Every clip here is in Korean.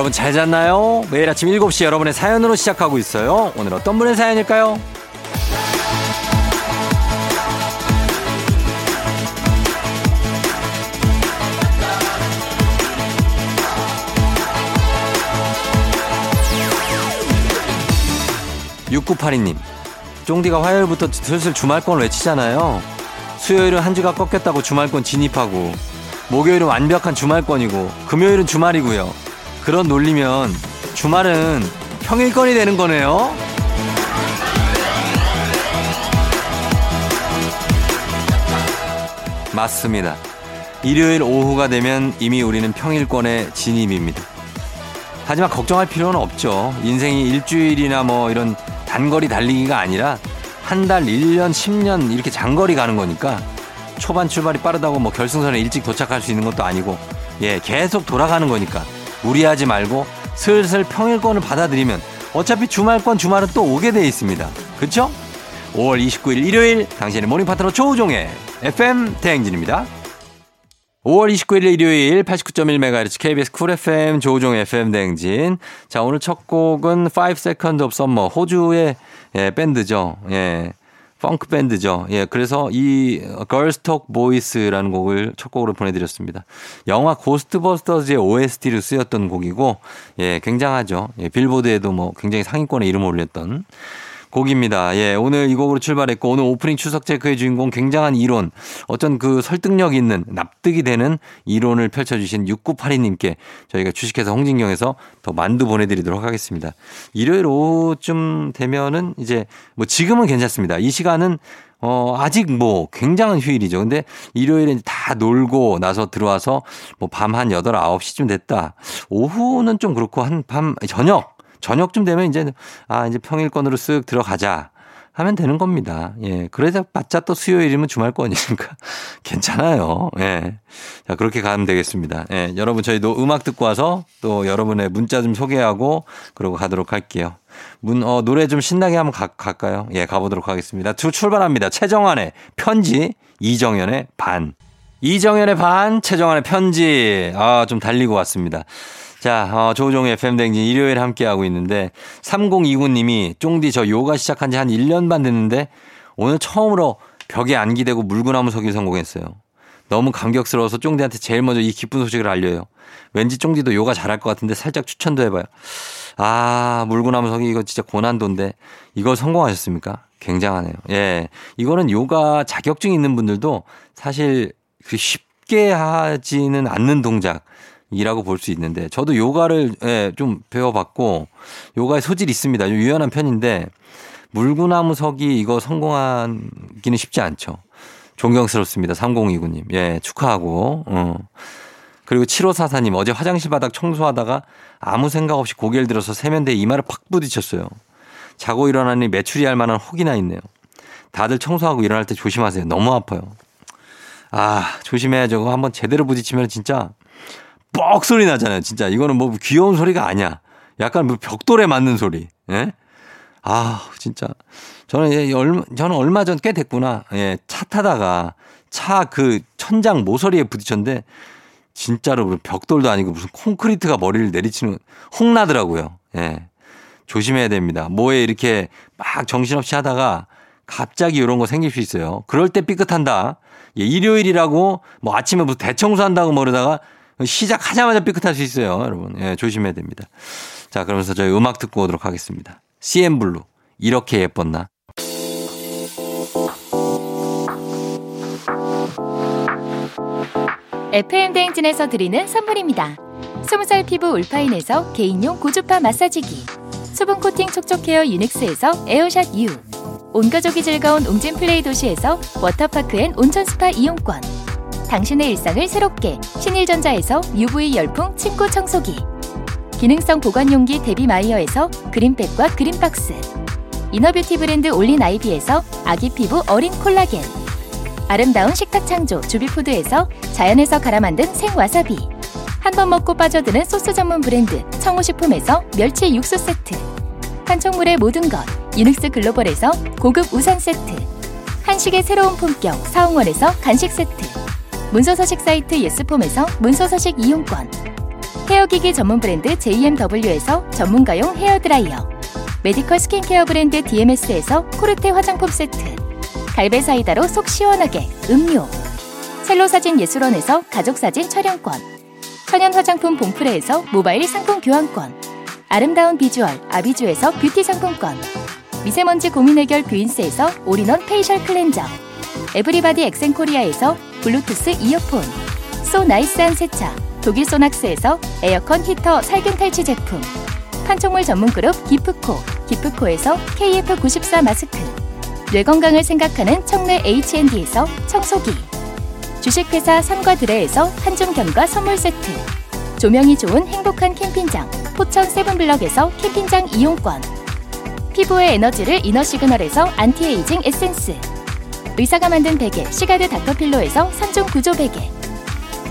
여러분 잘 잤나요? 매일 아침 7시 여러분의 사연으로 시작하고 있어요. 오늘 어떤 분의 사연일까요? 6982님, 쫑디가 화요일부터 슬슬 주말권 외치잖아요. 수요일은 한 주가 꺾였다고 주말권 진입하고, 목요일은 완벽한 주말권이고, 금요일은 주말이고요. 그런 논리면 주말은 평일권이 되는 거네요. 맞습니다. 일요일 오후가 되면 이미 우리는 평일권의 진입입니다. 하지만 걱정할 필요는 없죠. 인생이 일주일이나 뭐 이런 단거리 달리기가 아니라 한 달, 1년, 10년 이렇게 장거리 가는 거니까 초반 출발이 빠르다고 뭐 결승선에 일찍 도착할 수 있는 것도 아니고 예, 계속 돌아가는 거니까 무리하지 말고 슬슬 평일권을 받아들이면 어차피 주말권 주말은 또 오게 돼 있습니다. 그쵸? 5월 29일 일요일 당신의 morning 파트너 조우종의 FM 대행진입니다. 5월 29일 일요일 89.1MHz KBS 쿨 FM 조우종 FM 대행진. 자, 오늘 첫 곡은 5 Seconds of Summer 호주의 예, 밴드죠. 예. 펑크 밴드죠. 예, 그래서 이 Girls Talk Boys라는 곡을 첫 곡으로 보내드렸습니다. 영화 고스트버스터즈의 OST로 쓰였던 곡이고, 예, 굉장하죠. 예, 빌보드에도 뭐 굉장히 상위권에 이름을 올렸던 곡입니다. 예, 오늘 이 곡으로 출발했고 오늘 오프닝 추석 체크의 주인공 굉장한 이론, 어떤 그 설득력 있는 납득이 되는 이론을 펼쳐주신 6982님께 저희가 주식회사 홍진경에서 더 만두 보내드리도록 하겠습니다. 일요일 오후쯤 되면은 이제 뭐 지금은 괜찮습니다. 이 시간은 어, 아직 뭐 굉장한 휴일이죠. 근데 일요일에 다 놀고 나서 들어와서 뭐 밤한 8, 9시쯤 됐다. 오후는 좀 그렇고 한 밤, 저녁 저녁쯤 되면 이제 아 이제 평일권으로 쓱 들어가자 하면 되는 겁니다. 예. 그래서 봤자 또 수요일이면 주말권이니까 괜찮아요. 예. 자, 그렇게 가면 되겠습니다. 예. 여러분 저희도 음악 듣고 와서 또 여러분의 문자 좀 소개하고 그러고 가도록 할게요. 문, 어, 노래 좀 신나게 한번 가, 갈까요? 예, 가보도록 하겠습니다. 두 출발합니다. 최정환의 편지, 이정현의 반. 이정현의 반, 최정환의 편지. 아, 좀 달리고 왔습니다. 자, 어, 조종의 FM댕진 일요일 함께하고 있는데 3029님이 쫑디 저 요가 시작한 지 한 1년 반 됐는데 오늘 처음으로 벽에 안 기대고 물구나무 서기 성공했어요. 너무 감격스러워서 쫑디한테 제일 먼저 이 기쁜 소식을 알려요. 왠지 쫑디도 요가 잘할 것 같은데 살짝 추천도 해봐요. 아, 물구나무 서기 이거 진짜 고난도인데 이걸 성공하셨습니까? 굉장하네요. 예. 이거는 요가 자격증 있는 분들도 사실 그 쉽게 하지는 않는 동작 이라고 볼 수 있는데 저도 요가를 예, 좀 배워봤고 요가에 소질이 있습니다. 좀 유연한 편인데 물구나무 서기 이거 성공하기는 쉽지 않죠. 존경스럽습니다. 3029님. 예, 축하하고. 어. 그리고 7544님 어제 화장실 바닥 청소하다가 아무 생각 없이 고개를 들어서 세면대에 이마를 팍 부딪혔어요. 자고 일어나니 매출이 할 만한 혹이나 있네요. 다들 청소하고 일어날 때 조심하세요. 너무 아파요. 아, 조심해야죠. 한번 제대로 부딪히면 진짜 뻑 소리 나잖아요. 진짜 이거는 뭐 귀여운 소리가 아니야. 약간 뭐 벽돌에 맞는 소리. 예? 아, 진짜. 저는 예, 얼마, 저는 얼마 전 꽤 됐구나. 예, 차 타다가 차 그 천장 모서리에 부딪혔는데 진짜로 벽돌도 아니고 무슨 콘크리트가 머리를 내리치는 홍나더라고요. 예. 조심해야 됩니다. 뭐에 이렇게 막 정신없이 하다가 갑자기 이런 거 생길 수 있어요. 그럴 때 삐끗한다. 예, 일요일이라고 뭐 아침에 무슨 대청소한다고 모르다가 시작하자마자 삐끗할 수 있어요, 여러분. 예, 조심해야 됩니다. 자, 그러면서 저희 음악 듣고 오도록 하겠습니다. 씨엔블루. 이렇게 예뻤나? FM 대행진에서 드리는 선물입니다. 20살 피부 울파인에서 개인용 고주파 마사지기. 수분 코팅 촉촉 헤어 유닉스에서 에어샷 U. 온 가족이 즐거운 웅진 플레이 도시에서 워터파크 and 온천 스파 이용권. 당신의 일상을 새롭게 신일전자에서 UV 열풍 침구 청소기 기능성 보관용기 데비마이어에서 그린백과 그린박스 inner beauty 브랜드 올린 아이비에서 아기 피부 어린 콜라겐 아름다운 식탁 창조 주비푸드에서 자연에서 갈아 만든 생와사비 한 번 먹고 빠져드는 소스 전문 브랜드 청호식품에서 멸치 육수 세트 한총물의 모든 것 유닉스 글로벌에서 고급 우산 세트 한식의 새로운 품격 사홍원에서 간식 세트 문서서식 사이트 예스폼에서 문서서식 이용권. 헤어기기 전문 브랜드 JMW에서 전문가용 헤어드라이어. medical skincare 브랜드 DMS에서 코르테 화장품 세트. 갈배 사이다로 속 시원하게 음료. 첼로 사진 예술원에서 가족 사진 촬영권. 천연 화장품 봉프레에서 모바일 상품 교환권. 아름다운 비주얼 아비주에서 뷰티 상품권. 미세먼지 고민 해결 뷰인스에서 all-in-one facial cleanser. everybody 엑센코리아에서 블루투스 이어폰 so nice한 세차 독일 소낙스에서 에어컨 히터 살균 탈취 제품 판촉물 전문 그룹 기프코 기프코에서 KF94 마스크 뇌 건강을 생각하는 청내 H&D에서 청소기 주식회사 삼과드레에서 한중 견과 선물 세트 조명이 좋은 행복한 캠핑장 포천 세븐블럭에서 캠핑장 이용권 피부의 에너지를 이너 시그널에서 안티에이징 에센스 의사가 만든 베개 시가드 닥터필로에서 3종 구조 베개.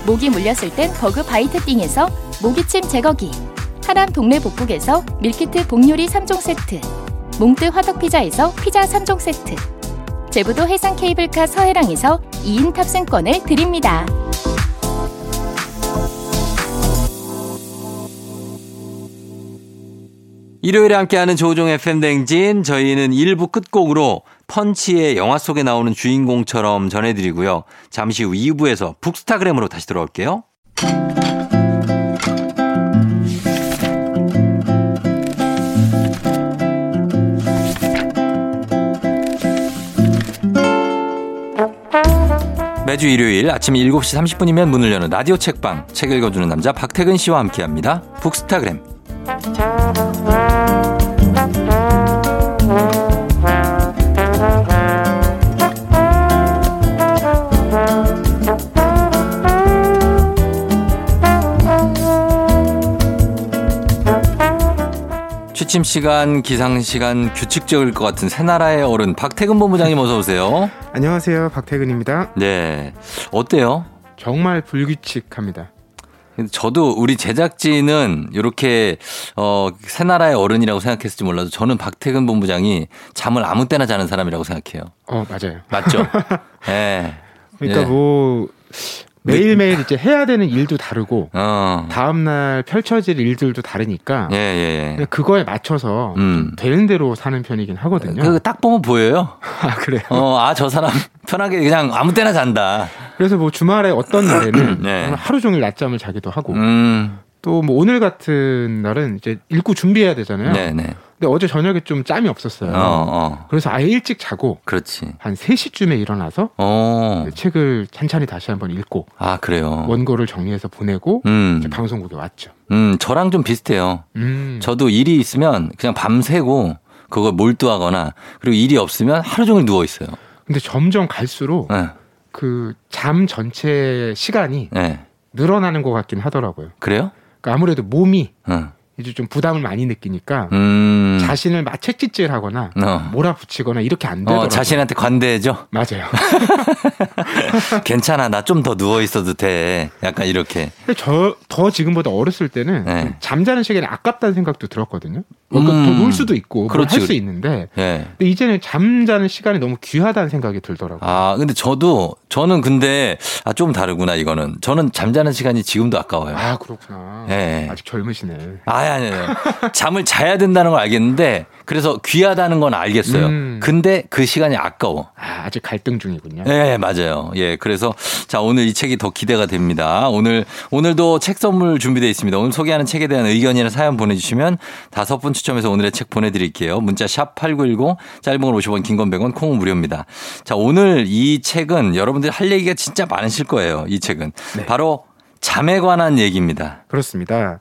모기 물렸을 땐 버그 바이트 띵에서 모기침 제거기. 하남 동네 복국에서 밀키트 복요리 3종 세트. 몽뜨 화덕피자에서 피자 3종 세트. 제부도 해상 케이블카 서해랑에서 2인 탑승권을 드립니다. 일요일에 함께하는 조종 FM 댕진 저희는 1부 끝곡으로 펀치의 영화 속에 나오는 주인공처럼 전해드리고요. 잠시 후 2부에서 북스타그램으로 다시 돌아올게요. 매주 일요일 아침 7시 30분이면 문을 여는 라디오 책방 책 읽어주는 남자 박태근 씨와 함께합니다. 북스타그램 취침 시간, 기상 시간 규칙적일 것 같은 새나라의 어른 박태근 본부장님 어서 오세요. 안녕하세요. 박태근입니다. 네. 어때요? 정말 불규칙합니다. 저도 우리 제작진은 이렇게 어 새나라의 어른이라고 생각했을지 몰라도 저는 박태근 본부장이 잠을 아무 때나 자는 사람이라고 생각해요. 어 맞아요. 맞죠? 예. 그러니까 예. 뭐 매일매일 이제 해야 되는 일도 다르고 어. 다음 날 펼쳐질 일들도 다르니까 예, 예, 예. 그거에 맞춰서 음. 되는 대로 사는 편이긴 하거든요. 그 딱 보면 보여요. 아 그래요. 어, 아, 저 사람 편하게 그냥 아무 때나 잔다. 그래서 뭐 주말에 어떤 날에는 네. 하루 종일 낮잠을 자기도 하고 음. 또뭐 오늘 같은 날은 이제 읽고 준비해야 되잖아요. 네, 네. 근데 어제 저녁에 좀 짬이 없었어요. 어, 어. 그래서 아예 일찍 자고 그렇지. 한 3시쯤에 일어나서 어. 책을 찬찬히 다시 한번 읽고 아, 그래요. 원고를 정리해서 보내고 음. 방송국에 왔죠. 음, 저랑 좀 비슷해요. 음. 저도 일이 있으면 그냥 밤새고 그걸 몰두하거나 그리고 일이 없으면 하루 종일 누워 있어요. 근데 점점 갈수록 네. 그잠 전체 시간이 네. 늘어나는 것 같긴 하더라고요. 그래요? 그러니까 아무래도 몸이 어. 이제 좀 부담을 많이 느끼니까 음. 자신을 막 채찍질하거나 어. 몰아붙이거나 이렇게 안 되더라고요. 어, 자신한테 관대해져? 맞아요. 괜찮아. 나 좀 더 누워 있어도 돼. 약간 이렇게. 저 더 지금보다 어렸을 때는 네. 잠자는 시간이 아깝다는 생각도 들었거든요. 그러니까 음. 더놀 수도 있고 그렇지. 할수 있는데 예. 근데 이제는 잠자는 시간이 너무 귀하다는 생각이 들더라고요. 아, 근데 저도, 저는 근데, 아, 좀 다르구나, 이거는. 저는 잠자는 시간이 지금도 아까워요. 아 그렇구나. 네. 아직 젊으시네. 아니, 아니, 아니. 잠을 자야 된다는 걸 알겠는데, 그래서 귀하다는 건 알겠어요. 음. 근데 그 시간이 아까워. 아, 아직 갈등 중이군요. 예, 맞아요. 예, 그래서 자, 오늘 이 책이 더 기대가 됩니다. 오늘, 오늘도 책 선물 준비되어 있습니다. 오늘 소개하는 책에 대한 의견이나 사연 보내주시면 다섯 분 추첨해서 오늘의 책 보내드릴게요. 문자 샵 8910, 짧은 건 50원, 긴 건 100원, 콩은 무료입니다. 자, 오늘 이 책은 여러분들이 할 얘기가 진짜 많으실 거예요. 이 책은. 네. 바로 잠에 관한 얘기입니다. 그렇습니다.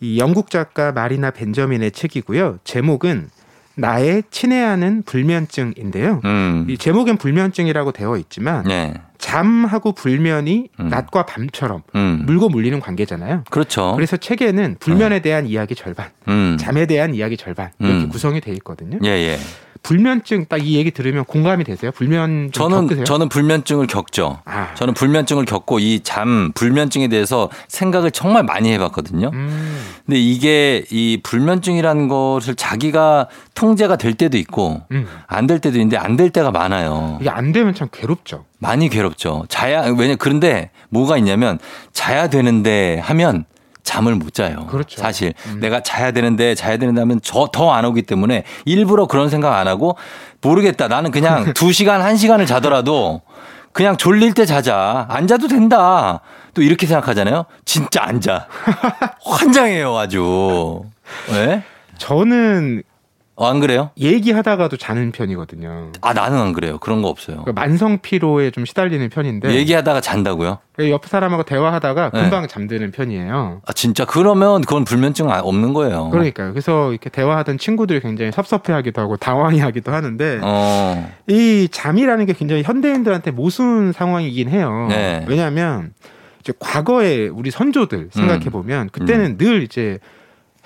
이 영국 작가 마리나 벤저민의 책이고요. 제목은 나의 친애하는 불면증인데요. 음. 이 제목엔 불면증이라고 되어 있지만 네. 잠하고 불면이 음. 낮과 밤처럼 음. 물고 물리는 관계잖아요. 그렇죠. 그래서 책에는 불면에 대한 이야기 절반, 음. 잠에 대한 이야기 절반 이렇게 음. 구성이 돼 있거든요. 예, 예. 불면증 딱 이 얘기 들으면 공감이 되세요? 불면 좀 저는, 겪으세요? 저는 불면증을 겪죠. 아, 저는 불면증을 겪고 이 잠, 불면증에 대해서 생각을 정말 많이 해봤거든요. 음, 근데 이게 이 불면증이라는 것을 자기가 통제가 될 때도 있고 음. 안될 때도 있는데 안 될 때가 많아요. 이게 안 되면 참 괴롭죠. 많이 괴롭죠. 자야, 왜냐, 그런데 뭐가 있냐면 자야 되는데 하면 잠을 못 자요. 그렇죠. 사실 음. 내가 자야 되는데 자야 되는데 하면 저 더 안 오기 때문에 일부러 그런 생각 안 하고 모르겠다. 나는 그냥 두 시간 한 시간을 자더라도 그냥 졸릴 때 자자. 안 자도 된다. 또 이렇게 생각하잖아요. 진짜 안 자. 환장해요, 아주. 왜? 저는 어, 안 그래요? 얘기하다가도 자는 편이거든요. 아, 나는 안 그래요. 그런 거 없어요. 그러니까 만성 피로에 좀 시달리는 편인데 얘기하다가 잔다고요? 옆 사람하고 대화하다가 네. 금방 잠드는 편이에요. 아, 진짜 그러면 그건 불면증 아- 없는 거예요. 그러니까요. 그래서 이렇게 대화하던 친구들이 굉장히 섭섭해하기도 하고 당황해하기도 하는데 어. 이 잠이라는 게 굉장히 현대인들한테 모순 상황이긴 해요. 네. 왜냐하면 이제 과거에 우리 선조들 생각해 음. 보면 그때는 늘 이제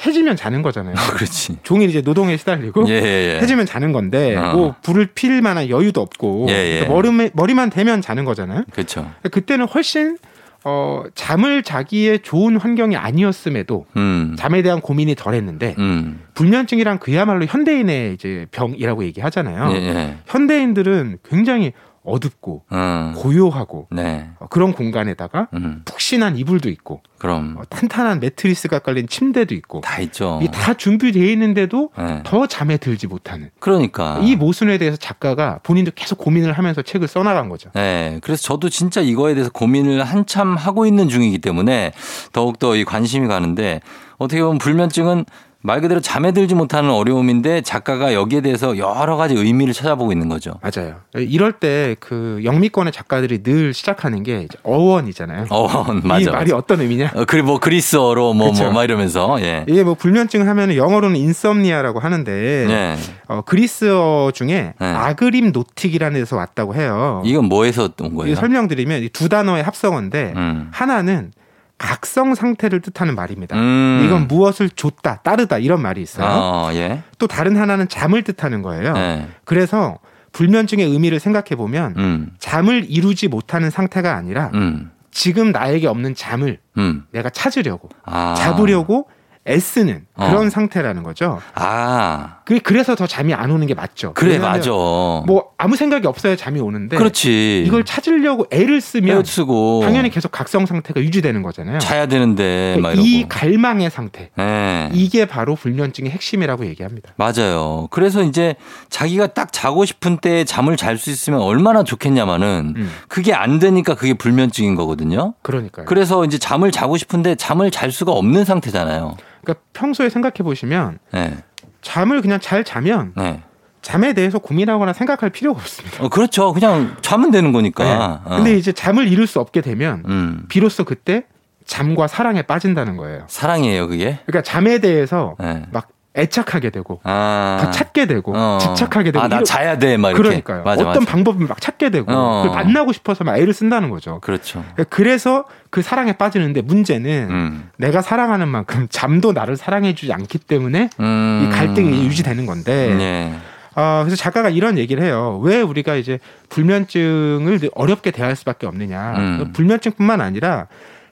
해지면 자는 거잖아요. 그렇지. 종일 이제 노동에 시달리고 예, 예, 예. 해지면 자는 건데 어. 뭐 불을 필 만한 여유도 없고 예, 예. 그러니까 머리만, 머리만 대면 자는 거잖아요. 그렇죠. 그때는 훨씬 어, 잠을 자기에 좋은 환경이 아니었음에도 음. 잠에 대한 고민이 덜했는데 음. 불면증이란 그야말로 현대인의 이제 병이라고 얘기하잖아요. 예, 예. 현대인들은 굉장히 어둡고 음. 고요하고 네. 어, 그런 공간에다가 음. 푹신한 이불도 있고 그럼 어, 탄탄한 매트리스가 깔린 침대도 있고 다 있죠. 이다 준비되어 있는데도 네. 더 잠에 들지 못하는 그러니까. 이 모순에 대해서 작가가 본인도 계속 고민을 하면서 책을 써나간 거죠. 네. 그래서 저도 진짜 이거에 대해서 고민을 한참 하고 있는 중이기 때문에 더욱 더 이 관심이 가는데 어떻게 보면 불면증은 말 그대로 잠에 들지 못하는 어려움인데 작가가 여기에 대해서 여러 가지 의미를 찾아보고 있는 거죠. 맞아요. 이럴 때 그 영미권의 작가들이 늘 시작하는 게 어원이잖아요. 어, 맞아. 이 말이 어떤 의미냐? 어, 그리고 뭐 그리스어로 뭐 그쵸. 뭐막 이러면서 예. 이게 뭐 불면증 하면은 영어로는 인썸니아라고 하는데 예. 어, 그리스어 중에 네. 아그림 노틱이라는 데서 왔다고 해요. 이건 뭐에서 온 거예요? 설명드리면 이두 단어의 합성어인데 음. 하나는 각성 상태를 뜻하는 말입니다. 음. 이건 무엇을 줬다, 따르다 이런 말이 있어요. 어, 예. 또 다른 하나는 잠을 뜻하는 거예요. 네. 그래서 불면증의 의미를 생각해 보면 음. 잠을 이루지 못하는 상태가 아니라 음. 지금 나에게 없는 잠을 음. 내가 찾으려고 아. 잡으려고 애쓰는 어. 그런 상태라는 거죠. 아. 그- 그래서 더 잠이 안 오는 게 맞죠. 그래 맞아. 뭐 아무 생각이 없어야 잠이 오는데 그렇지. 이걸 찾으려고 애를 쓰면 뼈 쓰고 당연히 계속 각성 상태가 유지되는 거잖아요. 자야 되는데 막 그러니까 이. 갈망의 상태 예. 이게 바로 불면증의 핵심이라고 얘기합니다. 맞아요. 그래서 이제 자기가 딱 자고 싶은 때에 잠을 잘 수 있으면 얼마나 좋겠냐마는 음, 그게 안 되니까 그게 불면증인 거거든요. 그러니까요. 그래서 이제 잠을 자고 싶은데 잠을 잘 수가 없는 상태잖아요. 그러니까 평소에 생각해 보시면 네. 잠을 그냥 잘 자면 네. 잠에 대해서 고민하거나 생각할 필요가 없습니다. 어, 그렇죠. 그냥 자면 되는 거니까. 네. 어. 근데 이제 잠을 이룰 수 없게 되면 음. 비로소 그때 잠과 사랑에 빠진다는 거예요. 사랑이에요, 그게. 그러니까 잠에 대해서 네. 막 애착하게 되고 아. 더 찾게 되고 어. 집착하게 되고 아, 나 자야 돼. 막 이렇게. 그러니까요. 맞아, 어떤. 방법을 막 찾게 되고 어. 만나고 싶어서 막 애를 쓴다는 거죠. 그렇죠. 그래서 그 사랑에 빠지는데 문제는 음. 내가 사랑하는 만큼 잠도 나를 사랑해주지 않기 때문에 음. 이 갈등이 유지되는 건데 네. 아, 그래서 작가가 이런 얘기를 해요. 왜 우리가 이제 불면증을 늘 어렵게 대할 수밖에 없느냐. 음. 불면증뿐만 아니라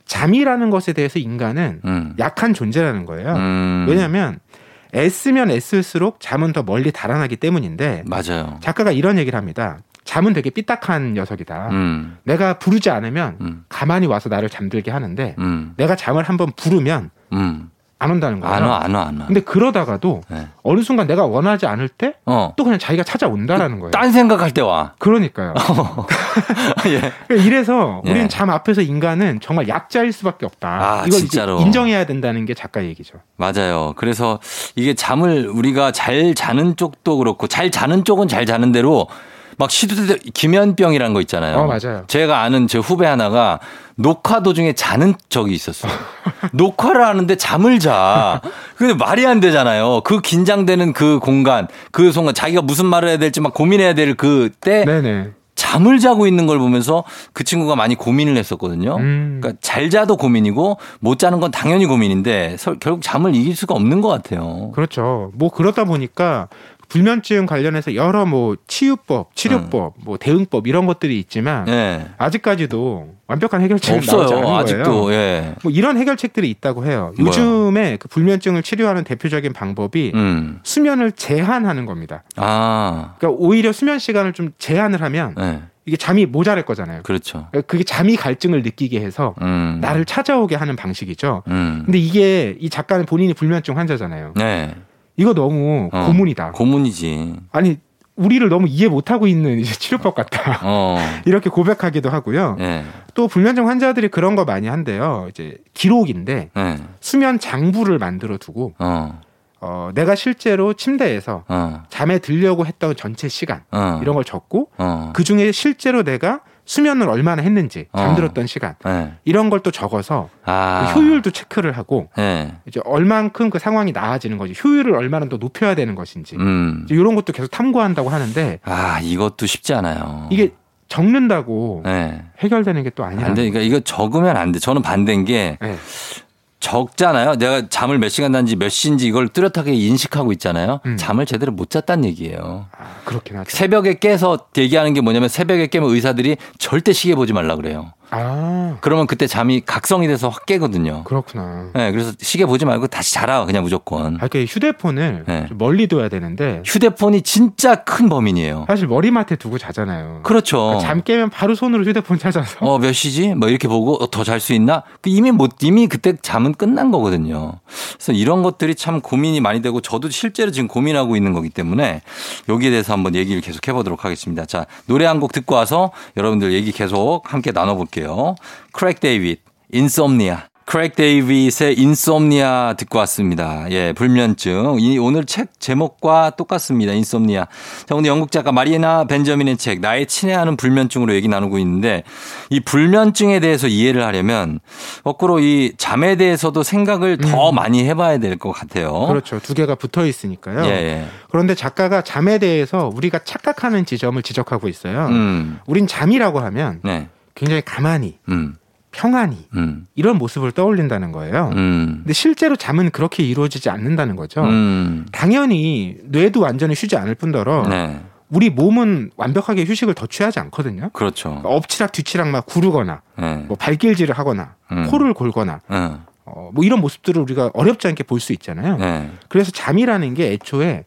잠이라는 것에 대해서 인간은 음. 약한 존재라는 거예요. 음. 왜냐하면 애쓰면 애쓸수록 잠은 더 멀리 달아나기 때문인데 맞아요. 작가가 이런 얘기를 합니다. 잠은 되게 삐딱한 녀석이다. 음. 내가 부르지 않으면 음. 가만히 와서 나를 잠들게 하는데 음. 내가 잠을 한번 부르면 음. 안 온다는 거예요. 안 와, 안 와, 안 와. 근데 그러다가도 네. 어느 순간 내가 원하지 않을 때또 어. 그냥 자기가 찾아온다라는 거예요. 딴 생각할 때 와. 그러니까요. 예. 이래서 예. 우리는 잠 앞에서 인간은 정말 약자일 수밖에 없다. 아, 이걸 진짜로. 인정해야 된다는 게 작가 얘기죠. 맞아요. 그래서 이게 잠을 우리가 잘 자는 쪽도 그렇고 잘 자는 쪽은 잘 자는 대로 막 시도 때 기면병이라는 거 있잖아요. 어, 맞아요. 제가 아는 제 후배 하나가 녹화 도중에 자는 적이 있었어요. 녹화를 하는데 잠을 자. 근데 말이 안 되잖아요. 그 긴장되는 그 공간, 그 순간 자기가 무슨 말을 해야 될지 막 고민해야 될 그때 네네. 잠을 자고 있는 걸 보면서 그 친구가 많이 고민을 했었거든요. 음. 그러니까 잘 자도 고민이고 못 자는 건 당연히 고민인데 서- 결국 잠을 이길 수가 없는 것 같아요. 그렇죠. 뭐 그러다 보니까 불면증 관련해서 여러 뭐 치유법, 치료법, 뭐 대응법 이런 것들이 있지만 예. 아직까지도 완벽한 해결책은 나오지 않은 없어요. 거예요. 아직도. 예. 뭐 이런 해결책들이 있다고 해요. 뭐요? 요즘에 그 불면증을 치료하는 대표적인 방법이 음. 수면을 제한하는 겁니다. 아. 그러니까 오히려 수면 시간을 좀 제한을 하면 예. 이게 잠이 모자랄 거잖아요. 그렇죠. 그러니까 그게 잠이 갈증을 느끼게 해서 음. 나를 찾아오게 하는 방식이죠. 음. 근데 이게 이 작가는 본인이 불면증 환자잖아요. 네. 이거 너무 어. 고문이다. 고문이지. 아니 우리를 너무 이해 못하고 있는 이제 치료법 같다. 어. 이렇게 고백하기도 하고요. 예. 또 불면증 환자들이 그런 거 많이 한대요. 이제 기록인데 예. 수면 장부를 만들어 두고 어. 어, 내가 실제로 침대에서 어. 잠에 들려고 했던 전체 시간 어. 이런 걸 적고 어. 그 중에 실제로 내가 수면을 얼마나 했는지 어. 잠들었던 시간 예. 이런 걸 또 적어서 아. 그 효율도 체크를 하고 예. 이제 얼만큼 그 상황이 나아지는 거지 효율을 얼마나 더 높여야 되는 것인지 음. 이런 것도 계속 탐구한다고 하는데 아, 이것도 쉽지 않아요. 이게 적는다고 예. 해결되는 게또안 아니라 돼. 그러니까 이거 적으면 안 돼. 저는 반대인 게 네. 적잖아요. 내가 잠을 몇 시간 잤는지 몇 시인지 이걸 뚜렷하게 인식하고 있잖아요. 음. 잠을 제대로 못 잤다는 얘기예요. 아, 그렇긴 하죠. 새벽에 깨서 얘기하는 게 뭐냐면 새벽에 깨면 의사들이 절대 시계 보지 말라 그래요. 아 그러면 그때 잠이 각성이 돼서 확 깨거든요. 그렇구나. 네, 그래서 시계 보지 말고 다시 자라 그냥 무조건. 아, 그 휴대폰을 네. 좀 멀리 둬야 되는데 휴대폰이 진짜 큰 범인이에요. 사실 머리맡에 두고 자잖아요. 그렇죠. 그러니까 잠 깨면 바로 손으로 휴대폰 찾아서 어, 몇 시지? 뭐 이렇게 보고 더잘 수 있나? 그 이미 못, 이미 그때 잠은 끝난 거거든요. 그래서 이런 것들이 참 고민이 많이 되고 저도 실제로 지금 고민하고 있는 거기 때문에 여기에 대해서 한번 얘기를 계속 해 보도록 하겠습니다. 자, 노래 한 곡 듣고 와서 여러분들 얘기 계속 함께 나눠 볼게요. Craig David, Insomnia. Craig David의 Insomnia 듣고 왔습니다. 예, 불면증. 이 오늘 책 제목과 똑같습니다. Insomnia. 자, 오늘 영국 작가 마리나 벤저민의 책 나의 친애하는 불면증으로 얘기 나누고 있는데 이 불면증에 대해서 이해를 하려면 거꾸로 이 잠에 대해서도 생각을 더 많이 해 봐야 될 것 같아요. 그렇죠. 두 개가 붙어 있으니까요. 어? 예, 예. 그런데 작가가 잠에 대해서 우리가 착각하는 지점을 지적하고 있어요. 음, 우린 잠이라고 하면 네, 굉장히 가만히 음, 평안히 음, 이런 모습을 떠올린다는 거예요. 음, 근데 실제로 잠은 그렇게 이루어지지 않는다는 거죠. 음, 당연히 뇌도 완전히 쉬지 않을 뿐더러 네, 우리 몸은 완벽하게 휴식을 더 취하지 않거든요. 그렇죠. 그러니까 엎치락 뒤치락 막 구르거나 네, 뭐 발길질을 하거나 음. 코를 골거나 어, 어, 뭐 이런 모습들을 우리가 어렵지 않게 볼 수 있잖아요. 네, 그래서 잠이라는 게 애초에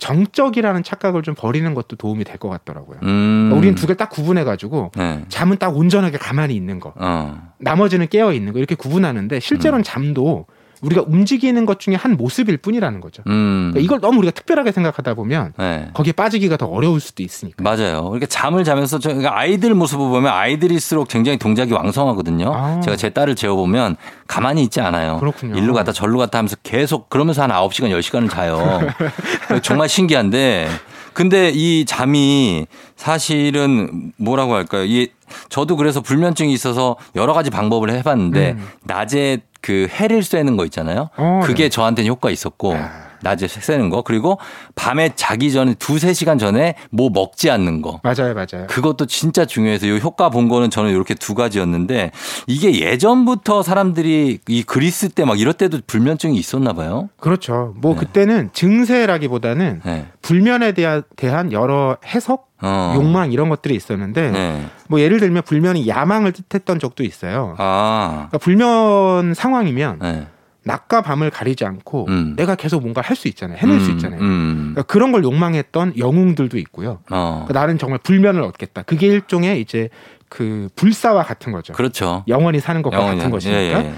정적이라는 착각을 좀 버리는 것도 도움이 될 것 같더라고요. 음, 그러니까 우리는 두 개 딱 구분해 가지고 네, 잠은 딱 온전하게 가만히 있는 거, 어, 나머지는 깨어 있는 거. 이렇게 구분하는데 음. 실제로는 잠도 우리가 움직이는 것 중에 한 모습일 뿐이라는 거죠. 음, 그러니까 이걸 너무 우리가 특별하게 생각하다 보면 네. 거기에 빠지기가 더 어려울 수도 있으니까. 맞아요. 그러니까 잠을 자면서 저 그러니까 아이들 모습을 보면 아이들일수록 굉장히 동작이 왕성하거든요. 아. 제가 제 딸을 재워보면 가만히 있지 않아요. 그렇군요. 일로 갔다 절로 갔다 하면서 계속 그러면서 한 9시간, 10시간을 자요. 정말 신기한데 근데 이 잠이 사실은 뭐라고 할까요? 이 저도 그래서 불면증이 있어서 여러 가지 방법을 해봤는데 음. 낮에 그 해를 쐬는 거 있잖아요. 어, 그게 네. 저한테는 효과 있었고 아. 낮에 쐬는 거 그리고 밤에 자기 전에 두세 시간 전에 뭐 먹지 않는 거 맞아요, 맞아요. 그것도 진짜 중요해서 이 효과 본 거는 저는 이렇게 두 가지였는데 이게 예전부터 사람들이 이 그리스 때 막 이럴 때도 불면증이 있었나 봐요. 그렇죠. 뭐 네. 그때는 증세라기보다는 네. 불면에 대한, 대한 여러 해석, 어. 욕망 이런 것들이 있었는데 네. 뭐 예를 들면 불면이 야망을 뜻했던 적도 있어요. 아. 그러니까 불면 상황이면 네. 낮과 밤을 가리지 않고 음. 내가 계속 뭔가 할 수 있잖아요. 해낼 수 음, 있잖아요. 음. 그러니까 그런 걸 욕망했던 영웅들도 있고요. 어. 그러니까 나는 정말 불면을 얻겠다. 그게 일종의 이제 그 불사와 같은 거죠. 그렇죠. 영원히 사는 것과 영원히 같은 것이니까. 예, 예.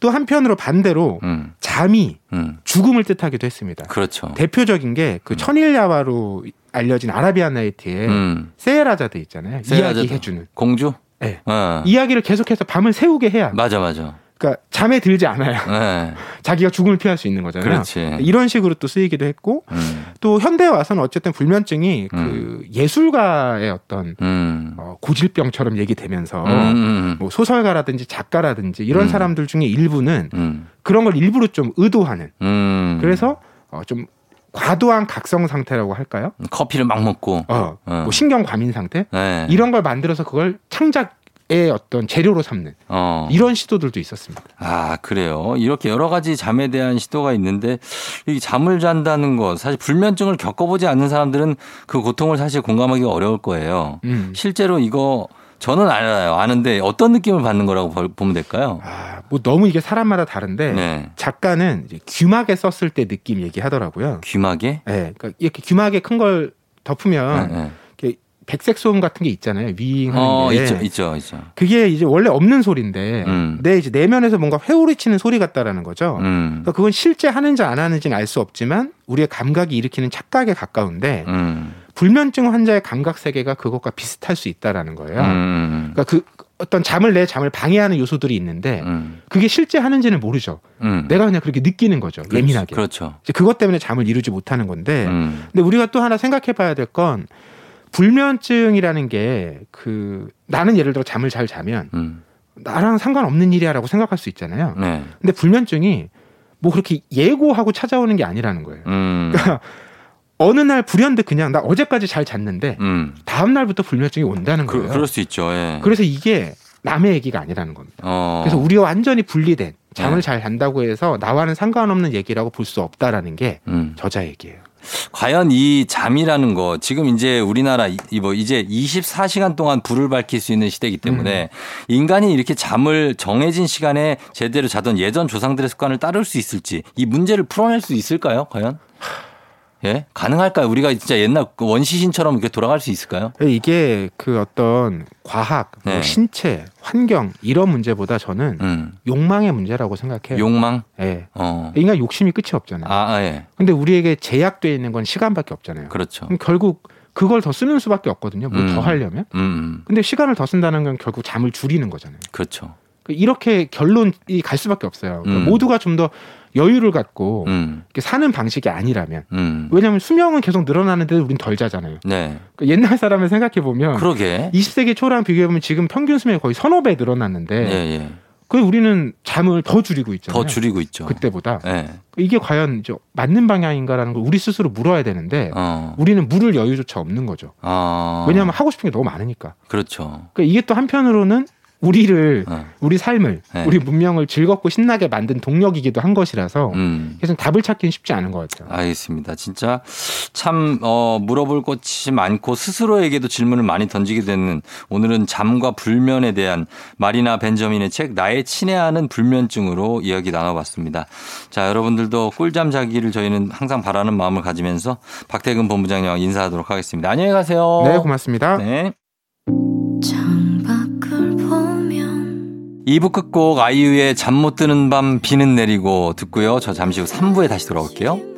또 한편으로 반대로 음. 잠이 음. 죽음을 뜻하기도 했습니다. 그렇죠. 대표적인 게 그 천일야화로 알려진 아라비안 나이트의 음. 세헤라자드 있잖아요. 세헤라자드. 이야기해주는. 공주? 네. 어. 이야기를 계속해서 밤을 새우게 해야. 맞아, 맞아. 그러니까 잠에 들지 않아요. 네. 자기가 죽음을 피할 수 있는 거잖아요. 그렇지. 이런 식으로 또 쓰이기도 했고 음. 또 현대에 와서는 어쨌든 불면증이 음. 그 예술가의 어떤 음. 어, 고질병처럼 얘기되면서 음. 음. 뭐 소설가라든지 작가라든지 이런 음. 사람들 중에 일부는 음. 그런 걸 일부러 좀 의도하는 음. 그래서 어, 좀 과도한 각성 상태라고 할까요? 커피를 막 먹고. 어, 어. 뭐 신경 과민 상태 네. 이런 걸 만들어서 그걸 창작 의 어떤 재료로 삼는 어. 이런 시도들도 있었습니다. 아, 그래요. 이렇게 여러 가지 잠에 대한 시도가 있는데, 이 잠을 잔다는 것, 사실 불면증을 겪어보지 않는 사람들은 그 고통을 사실 공감하기가 어려울 거예요. 음. 실제로 이거 저는 알아요. 아는데 어떤 느낌을 받는 거라고 볼- 보면 될까요? 아, 뭐 너무 이게 사람마다 다른데 네. 작가는 이제 귀막에 썼을 때 느낌 얘기하더라고요. 귀마개? 예, 그러니까 이렇게 귀막에 큰걸 덮으면 네, 네. 백색 소음 같은 게 있잖아요. 위잉하는 어, 게. 있죠, 있죠, 있죠. 그게 이제 원래 없는 소리인데 음. 내 이제 내면에서 뭔가 회오리 치는 소리 같다라는 거죠. 음, 그러니까 그건 실제 하는지 안 하는지는 알 수 없지만 우리의 감각이 일으키는 착각에 가까운데 음, 불면증 환자의 감각 세계가 그것과 비슷할 수 있다라는 거예요. 음, 그러니까 그 어떤 잠을 내 잠을 방해하는 요소들이 있는데 음, 그게 실제 하는지는 모르죠. 음. 내가 그냥 그렇게 느끼는 거죠. 그렇죠, 예민하게. 그렇죠. 그것 때문에 잠을 이루지 못하는 건데 음, 근데 우리가 또 하나 생각해 봐야 될 건 불면증이라는 게 그 나는 예를 들어 잠을 잘 자면 음, 나랑 상관없는 일이야라고 생각할 수 있잖아요. 네, 근데 불면증이 뭐 그렇게 예고하고 찾아오는 게 아니라는 거예요. 음, 그러니까 어느 날 불현듯 그냥 나 어제까지 잘 잤는데 음. 다음 날부터 불면증이 온다는 그, 거예요. 그럴 수 있죠. 예. 그래서 이게 남의 얘기가 아니라는 겁니다. 어. 그래서 우리가 완전히 분리된 잠을 네. 잘 잔다고 해서 나와는 상관없는 얘기라고 볼 수 없다라는 게 음. 저자 얘기예요. 과연 이 잠이라는 거 지금 이제 우리나라 이- 뭐 이제 24시간 동안 불을 밝힐 수 있는 시대이기 때문에 인간이 이렇게 잠을 정해진 시간에 제대로 자던 예전 조상들의 습관을 따를 수 있을지 이 문제를 풀어낼 수 있을까요? 과연? 예? 가능할까요? 우리가 진짜 옛날 그 원시신처럼 이렇게 돌아갈 수 있을까요? 이게 그 어떤 과학, 뭐 네. 신체, 환경 이런 문제보다 저는 음. 욕망의 문제라고 생각해요. 욕망? 예. 어. 인간 욕심이 끝이 없잖아요. 아, 아, 예. 근데 우리에게 제약돼 있는 건 시간밖에 없잖아요. 그렇죠. 그럼 결국 그걸 더 쓰는 수밖에 없거든요. 뭘더 음. 하려면. 음, 음. 근데 시간을 더 쓴다는 건 결국 잠을 줄이는 거잖아요. 그렇죠. 이렇게 결론이 갈 수밖에 없어요. 그러니까 음. 모두가 좀 더 여유를 갖고 음. 사는 방식이 아니라면 음. 왜냐하면 수명은 계속 늘어나는데도 우린 덜 자잖아요. 네. 그러니까 옛날 사람을 생각해 보면 그러게. 20세기 초랑 비교해 보면 지금 평균 수명이 거의 서너 배 늘어났는데 예, 예. 그 우리는 잠을 더 줄이고 있잖아요. 더 줄이고 있죠. 그때보다 예. 이게 과연 저 맞는 방향인가라는 걸 우리 스스로 물어야 되는데 어. 우리는 물을 여유조차 없는 거죠. 아. 왜냐하면 하고 싶은 게 너무 많으니까. 그렇죠. 그러니까 이게 또 한편으로는 우리를 어. 우리 삶을 네. 우리 문명을 즐겁고 신나게 만든 동력이기도 한 것이라서 음. 그래서 답을 찾기는 쉽지 않은 것 같아요. 알겠습니다. 진짜 참 어, 물어볼 것이 많고 스스로에게도 질문을 많이 던지게 되는 오늘은 잠과 불면에 대한 마리나 벤저민의 책 나의 친애하는 불면증으로 이야기 나눠봤습니다. 자 여러분들도 꿀잠 자기를 저희는 항상 바라는 마음을 가지면서 박태근 본부장님과 인사하도록 하겠습니다. 안녕히 가세요. 네, 고맙습니다. 네. 2부 끝곡 아이유의 잠 못 드는 밤 비는 내리고 듣고요. 저 잠시 후 3부에 다시 돌아올게요.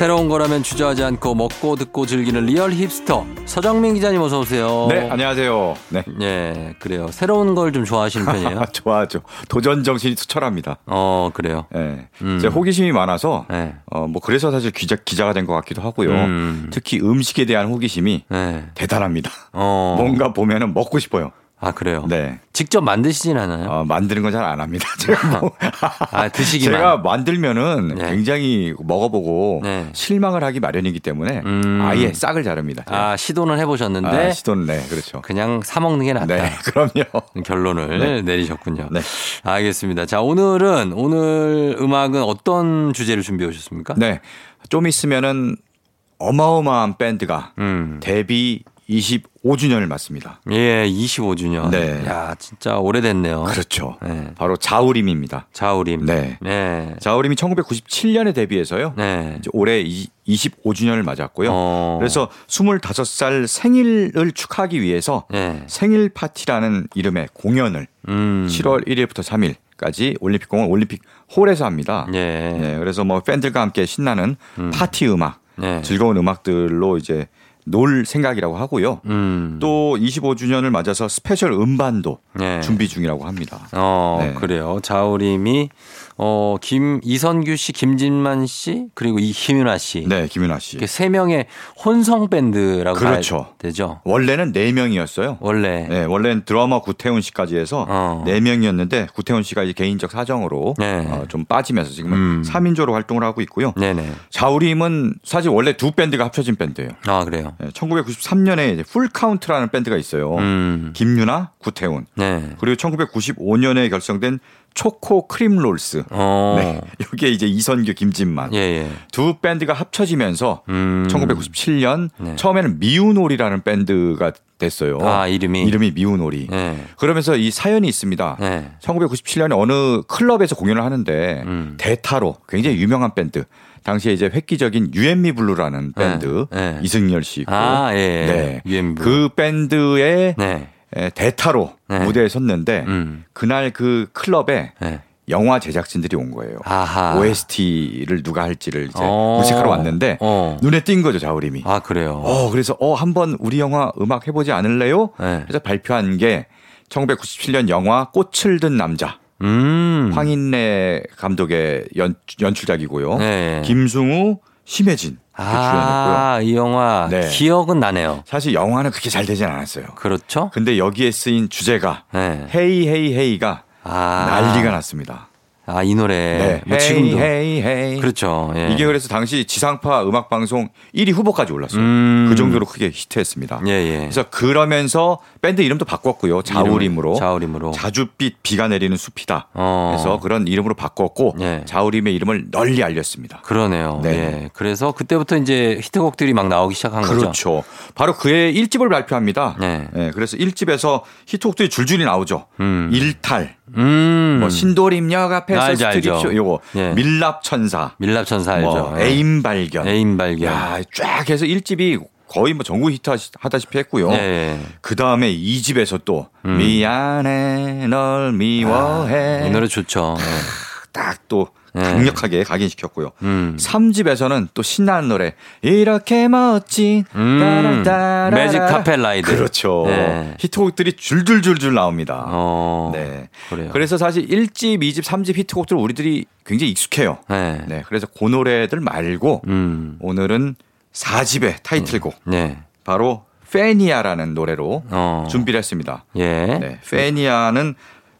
새로운 거라면 주저하지 않고 먹고 듣고 즐기는 real hipster 서정민 기자님 어서 오세요. 네, 안녕하세요. 네. 예, 그래요. 새로운 걸 좀 좋아하시는 편이에요? 좋아하죠. 도전 정신이 투철합니다. 어, 그래요. 예. 음. 제 호기심이 많아서 네. 어, 뭐 그래서 사실 기자 기자가 된 것 같기도 하고요. 음. 특히 음식에 대한 호기심이 네. 대단합니다. 어. 뭔가 보면은 먹고 싶어요. 아, 그래요? 네. 직접 만드시진 않아요? 어, 만드는 건 잘 안 합니다. 제가 뭐 아, 드시기만. 제가 만들면은 네. 굉장히 먹어보고 네. 실망을 하기 마련이기 때문에 음. 아예 싹을 자릅니다. 아, 시도는 해보셨는데 아, 시도는 네, 그렇죠. 그냥 사 먹는 게 낫다. 네, 그럼요. 결론을 네. 내리셨군요. 네. 알겠습니다. 자, 오늘은 오늘 음악은 어떤 주제를 준비해 오셨습니까? 네. 좀 있으면은 어마어마한 밴드가 음. 데뷔 25주년을 맞습니다. 예, 25주년. 네. 야, 진짜 오래됐네요. 그렇죠. 네. 바로 자우림입니다. 자우림. 네. 네. 자우림이 1997년에 데뷔해서요. 네. 이제 올해 이- 25주년을 맞았고요. 어. 그래서 25살 생일을 축하하기 위해서 네. 생일 파티라는 이름의 공연을 음. 7월 1일부터 3일 까지 올림픽공원 올림픽 홀에서 합니다. 예. 네, 그래서 뭐 팬들과 함께 신나는 파티 음악, 네. 즐거운 음악들로 이제 놀 생각이라고 하고요. 음. 또 25주년을 맞아서 special 음반도 네. 준비 중이라고 합니다. 어, 네. 그래요. 자우림이 어, 김, 이선규 씨, 김진만 씨, 그리고 이희윤아 씨. 네, 김윤아 씨. 세 명의 혼성 밴드라고 그렇죠. 되죠. 원래는 네 명이었어요. 원래. 네, 원래는 드러머 구태훈 씨까지 해서 어. 네 명이었는데 구태훈 씨가 이제 개인적 사정으로 네. 어, 좀 빠지면서 지금은 음. 3인조로 활동을 하고 있고요. 네네. 자우림은 사실 원래 두 밴드가 합쳐진 밴드예요. 아, 그래요. 1993년에 이제 Full Count라는 밴드가 있어요. 음. 김윤아, 구태훈. 네. 그리고 1995년에 결성된 Choco Cream Rolls. 어. 네. 여기에 이제 이선규, 김진만. 예, 예. 두 밴드가 합쳐지면서 음. 1997년 네. 처음에는 미운 오리라는 밴드가 됐어요. 아, 이름이. 이름이 미운 오리. 네. 그러면서 이 사연이 있습니다. 네. 1997년에 어느 클럽에서 공연을 하는데 음. 대타로 굉장히 유명한 밴드. 당시에 이제 획기적인 U&Me Blue라는 네. 밴드 네. 이승열 씨 있고 아, 예. 네. 그 밴드의 네. 에, 대타로 네. 무대에 섰는데 음. 그날 그 클럽에 네. 영화 제작진들이 온 거예요. 아하. OST를 누가 할지를 이제 어. 모색하러 왔는데 어. 눈에 띈 거죠 자우림이. 아, 그래요. 어 그래서 어 한번 우리 영화 음악 해보지 않을래요? 네. 그래서 발표한 게 1997년 영화 꽃을 든 남자 음. 황인뢰 감독의 연, 연출작이고요. 네. 김승우, 심혜진 아, 이 영화 네. 기억은 나네요. 사실 영화는 그렇게 잘 되진 않았어요. 그렇죠? 근데 여기에 쓰인 주제가 네. Hey Hey Hey가 아. 난리가 났습니다. 아, 이 노래. 네. 뭐 지금도. Hey Hey. 그렇죠. 예. 이게 그래서 당시 지상파 음악 방송 1위 후보까지 올랐어요. 음. 그 정도로 크게 히트했습니다. 예, 예. 그래서 그러면서 밴드 이름도 바꿨고요. 자우림으로. 자우림으로. 자줏빛 비가 내리는 숲이다. 어. 그래서 그런 이름으로 바꿨고 예. 자우림의 이름을 널리 알렸습니다. 그러네요. 네. 예. 그래서 그때부터 이제 히트곡들이 막 나오기 시작한 거죠. 그렇죠. 바로 그의 1집을 발표합니다. 네. 예, 그래서 1집에서 히트곡들이 줄줄이 나오죠. 음. 일탈, 음. 뭐 신도림역 앞에서. 스트립쇼 요거, 예. 밀랍천사, 밀랍천사 알죠. 뭐 예. 애인 발견. 애인 발견. 야, 쫙 해서 1집이 거의 뭐 전국 히트 하다시피 했고요. 예, 예. 그 다음에 2집에서 또 음. 미안해 널 미워해 이 노래 좋죠. 딱또 예. 강력하게 각인시켰고요. 음. 3집에서는 또 신나는 노래 이렇게 멋진 음. 따라따라라. Magic Carpet Ride. 그렇죠. 네. 히트곡들이 줄줄줄줄 나옵니다. 어. 네. 그래요. 그래서 사실 1집, 2집, 3집 히트곡들 우리들이 굉장히 익숙해요. 네. 네. 그래서 그 노래들 말고 음. 오늘은 4집의 타이틀곡 네. 바로 팬이야라는 노래로 어. 준비를 했습니다. 예. 네. 팬이야는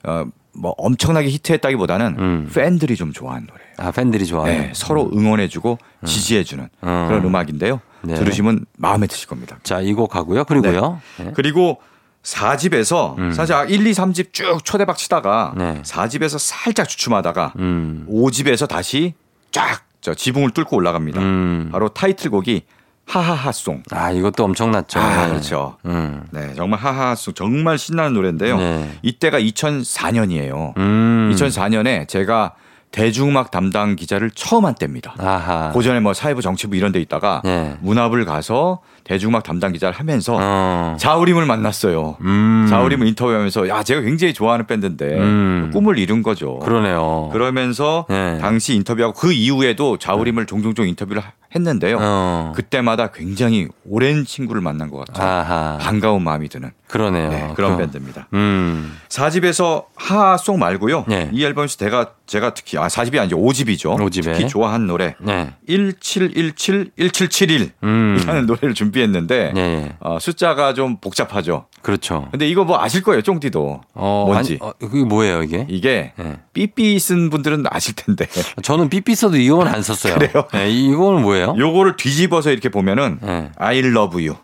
어, 뭐 엄청나게 히트했다기보다는 음. 팬들이 좀 좋아하는 노래예요. 아, 팬들이 좋아요. 네, 서로 응원해주고 지지해주는 어. 그런 음악인데요. 네. 들으시면 마음에 드실 겁니다. 자, 이 곡 하고요. 그리고요. 네. 그리고 4집에서 음. 사실 1, 2, 3집 쭉 초대박 치다가 네. 4집에서 살짝 주춤하다가 음. 5집에서 다시 쫙 저 지붕을 뚫고 올라갑니다. 음. 바로 타이틀곡이 하하하송. 아, 이것도 엄청났죠. 아, 네. 그렇죠. 음. 네, 정말 하하송 정말 신나는 노래인데요. 네. 이때가 2004년이에요. 음. 2004년에 제가 대중음악 담당 기자를 처음 한 때입니다. 아하. 고전에 뭐 사회부 정치부 이런 데 있다가 네. 문화부를 가서 대중음악 담당 기자를 하면서 어. 자우림을 만났어요. 음. 자우림을 인터뷰하면서 야 제가 굉장히 좋아하는 밴드인데 음. 꿈을 이룬 거죠. 그러네요. 그러면서 네. 당시 인터뷰하고 그 이후에도 자우림을 종종종 인터뷰를 하- 했는데요. 어. 그때마다 굉장히 오랜 친구를 만난 것 같아요. 아하. 반가운 마음이 드는 그러네요. 네, 그런 그- 밴드입니다. 음. 4집에서 하하송 말고요. 네. 이 앨범에서 제가 제가 특히 아 4집이 아니죠. 5집이죠. 오집에. 특히 좋아한 노래 네. 1717 1771 음. 이라는 노래를 준비 했는데 예, 예. 어, 숫자가 좀 복잡하죠. 그렇죠. 근데 이거 뭐 아실 거예요, 쫑디도. 어, 뭔지. 아니, 어, 그게 뭐예요, 이게? 이게 예. 삐삐 쓴 분들은 아실 텐데. 저는 삐삐 써도 이건 안 썼어요. 그래요? 예, 이거는 뭐예요? 요거를 뒤집어서 이렇게 보면은 예. I love you.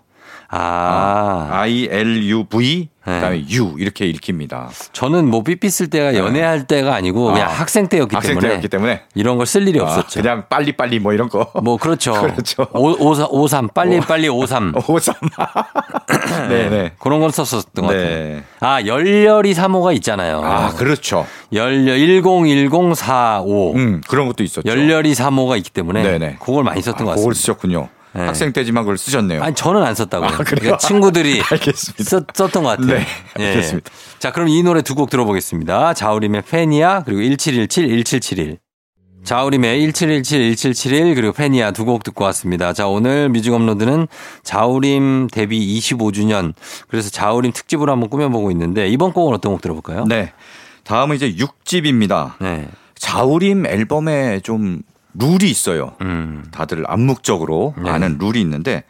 아, I L U V 네. 그다음에 U 이렇게 읽힙니다. 저는 뭐 삐삐 쓸 때가 연애할 때가 아니고 그냥 아, 학생 때였기 학생 때문에 때였기 때문에 이런 걸 쓸 일이 아, 없었죠. 그냥 빨리 빨리 뭐 이런 거. 뭐 그렇죠. 그렇죠. 오, 오사, 오삼 빨리 빨리 오삼 오삼. 네, 네. 그런 건 썼었던 것 같아요. 네. 아 열렬히 3호가 있잖아요. 아, 그렇죠. 열렬 101045 음, 그런 것도 있었죠. 열렬히 사모가 있기 때문에 네네. 그걸 많이 썼던 것 아, 그걸 같습니다. 쓰셨군요. 네. 학생 때지만 그걸 쓰셨네요. 아니 저는 안 썼다고요. 아? 그러니까 친구들이. 썼, 썼던 것 같아요. 네, 알겠습니다. 자, 그럼 이 노래 두 곡 들어보겠습니다. 자우림의 팬이야 그리고 1717 1771. 자우림의 1717 1771 그리고 팬이야 두 곡 듣고 왔습니다. 자, 오늘 Music Upload는 자우림 데뷔 25주년 그래서 자우림 특집으로 한번 꾸며보고 있는데 이번 곡은 어떤 곡 들어볼까요? 네. 다음은 이제 6집입니다. 네. 자우림 앨범에 좀 룰이 있어요. 음. 다들 암묵적으로 네. 아는 룰이 있는데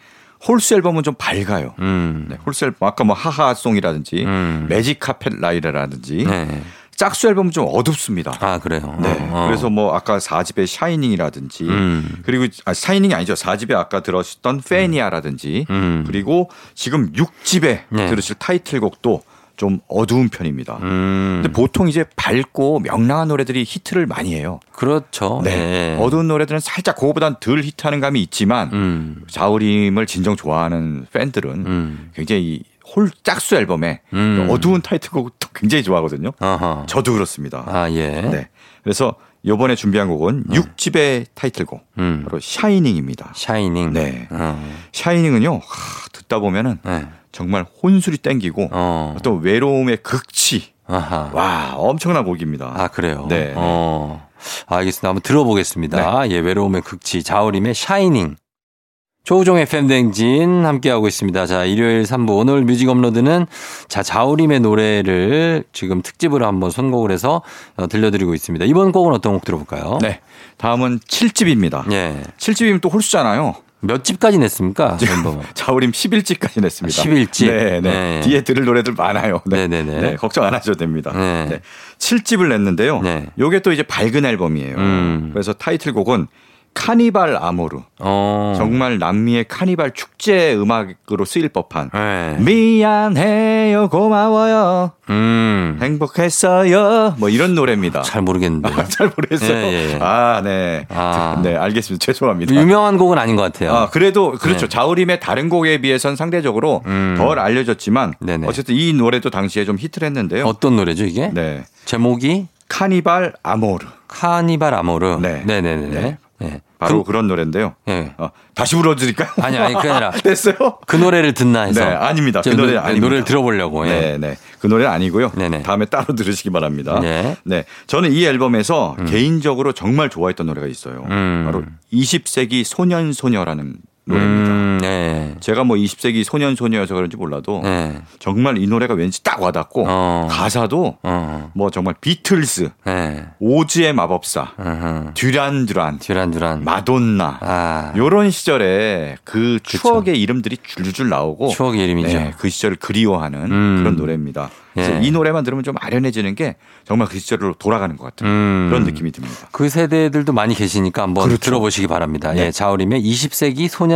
홀수 앨범은 좀 밝아요. 음. 네, 홀수 앨범 아까 뭐 하하송이라든지 음. 매직 카펫 라이라든지 네. 짝수 앨범은 좀 어둡습니다. 아, 그래요. 네. 어, 어. 그래서 뭐 아까 4집의 Shining이라든지 음. 그리고 아, Shining이 아니죠. 4집에 아까 들으셨던 팬이야라든지 음. 그리고 지금 6집에 네. 들으실 타이틀곡도 좀 어두운 편입니다. 음. 근데 보통 이제 밝고 명랑한 노래들이 히트를 많이 해요. 그렇죠. 네. 어두운 노래들은 살짝 그거보단 덜 히트하는 감이 있지만 음. 자우림을 진정 좋아하는 팬들은 음. 굉장히 홀 짝수 앨범에 음. 어두운 타이틀곡도 굉장히 좋아하거든요. 어허. 저도 그렇습니다. 아, 예. 네. 그래서 요번에 준비한 곡은 육 6집의 타이틀곡 음. 바로 Shining입니다. Shining. 네. 어. Shining은요 하, 듣다 보면은 네. 정말 혼술이 땡기고 어. 어떤 외로움의 극치 아하. 와 엄청난 곡입니다. 아, 그래요? 네. 어. 알겠습니다. 한번 들어보겠습니다. 예, 외로움의 극치, 자우림의 Shining. 조우종의 FM 대행진 함께하고 있습니다. 자, 일요일 3부 오늘 뮤직 업로드는 자, 자우림의 노래를 지금 특집으로 한번 선곡을 해서 어, 들려드리고 있습니다. 이번 곡은 어떤 곡 들어볼까요? 네. 다음은 7집입니다. 예. 7집이면 또 홀수잖아요. 몇 집까지 냈습니까? 자우림 11집까지 냈습니다. 11집? 네, 네. 네. 뒤에 들을 노래들 많아요. 네. 네네네. 네, 걱정 안 하셔도 됩니다. 네. 네. 7집을 냈는데요. 네. 요게 또 이제 밝은 앨범이에요. 음. 그래서 타이틀곡은 카니발 아모르. 어. 정말 남미의 카니발 축제 음악으로 쓰일 법한 네. 미안해요 고마워요 음. 행복했어요 뭐 이런 노래입니다. 잘 모르겠는데. 잘 모르겠어요. 예, 예, 예. 아, 네. 아. 네, 알겠습니다. 죄송합니다. 유명한 곡은 아닌 것 같아요. 아, 그래도 그렇죠. 네. 자우림의 다른 곡에 비해선 상대적으로 음. 덜 알려졌지만 네네. 어쨌든 이 노래도 당시에 좀 히트를 했는데요. 어떤 노래죠, 이게? 네. 제목이 Carnival Amour. Carnival Amour. 네. 네네네. 네. 네. 바로 그, 그, 런 노래인데요. 예. 어, 다시 불러드릴까요? 아니, 아니, 그게 아니라 됐어요? 그 노래를 듣나 해서. 네, 아닙니다. 그저 노래 노- 아닙니다. 노래를 들어보려고. 예. 네, 네. 그 노래는 아니고요. 네네. 다음에 따로 들으시기 바랍니다. 네. 네. 저는 이 앨범에서 개인적으로 정말 좋아했던 노래가 있어요. 음. 바로 20세기 소년 소녀라는 노래입니다. 음, 네. 제가 뭐 20세기 소년 소녀여서 그런지 몰라도 네. 정말 이 노래가 왠지 딱 와닿고 어. 가사도 어. 뭐 정말 비틀스, 네. 오즈의 마법사, 어허. 듀란 듀란, 듀란 듀란. 마돈나 아. 요런 시절에 그 추억의 이름들이 줄줄 나오고 추억의 이름이죠. 네, 그 시절을 그리워하는 음. 그런 노래입니다. 예. 이 노래만 들으면 좀 아련해지는 게 정말 그 시절로 돌아가는 것 같은 음. 그런 느낌이 듭니다. 그 세대들도 많이 계시니까 한번 그렇죠. 들어보시기 바랍니다. 네. 예, 자우림의 20세기 소년